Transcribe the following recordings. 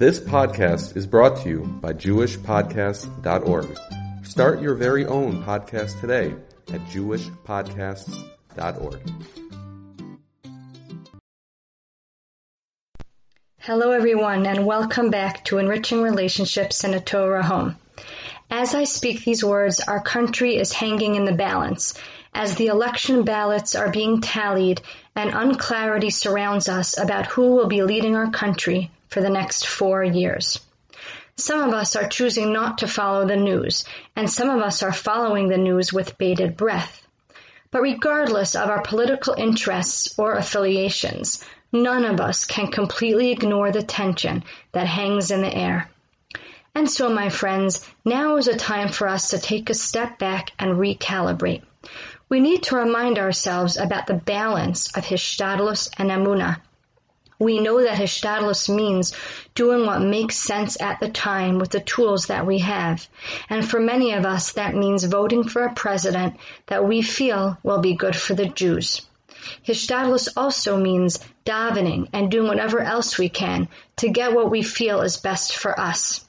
This podcast is brought to you by JewishPodcasts.org. Start your very own podcast today at JewishPodcasts.org. Hello, everyone, and welcome back to Enriching Relationships in a Torah Home. As I speak these words, our country is hanging in the balance as the election ballots are being tallied and unclarity surrounds us about who will be leading our country for the next four years. Some of us are choosing not to follow the news, and some of us are following the news with bated breath. But regardless of our political interests or affiliations, none of us can completely ignore the tension that hangs in the air. And so, my friends, now is a time for us to take a step back and recalibrate. We need to remind ourselves about the balance of Hishtadlus and Emunah. We know that Hishtadlus means doing what makes sense at the time with the tools that we have. And for many of us, that means voting for a president that we feel will be good for the Jews. Hishtadlus also means davening and doing whatever else we can to get what we feel is best for us.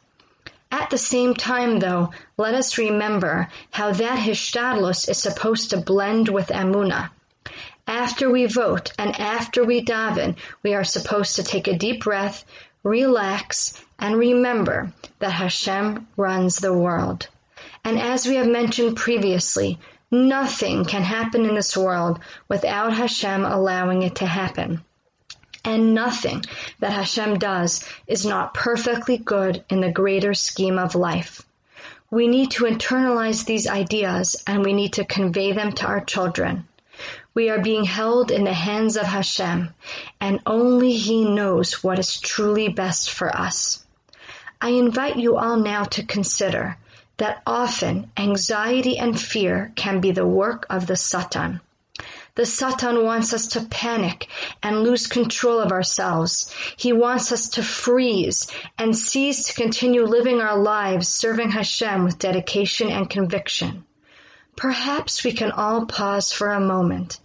At the same time, though, let us remember how that Hishtadlus is supposed to blend with Emunah. After we vote and after we daven, we are supposed to take a deep breath, relax, and remember that Hashem runs the world. And as we have mentioned previously, Nothing can happen in this world without Hashem allowing it to happen. And nothing that Hashem does is not perfectly good in the greater scheme of life. We need to internalize these ideas and we need to convey them to our children. We are being held in the hands of Hashem, and only He knows what is truly best for us. I invite you all now to consider that often anxiety and fear can be the work of the Satan. The Satan wants us to panic and lose control of ourselves. He wants us to freeze and cease to continue living our lives serving Hashem with dedication and conviction. Perhaps we can all pause for a moment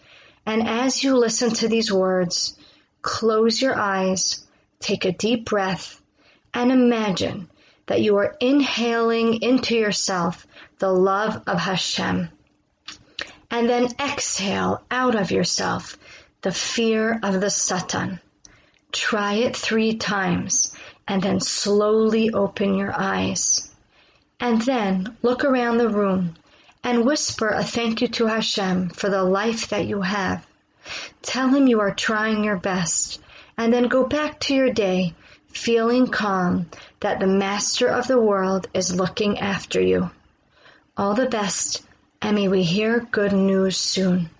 and as you listen to these words, close your eyes, take a deep breath, and imagine that you are inhaling into yourself the love of Hashem. And then exhale out of yourself the fear of the Satan. Try it three times and then slowly open your eyes. And then look around the room and whisper a thank you to Hashem for the life that you have. Tell him you are trying your best and then go back to your day feeling calm that the master of the world is looking after you. All the best, and may we hear good news soon.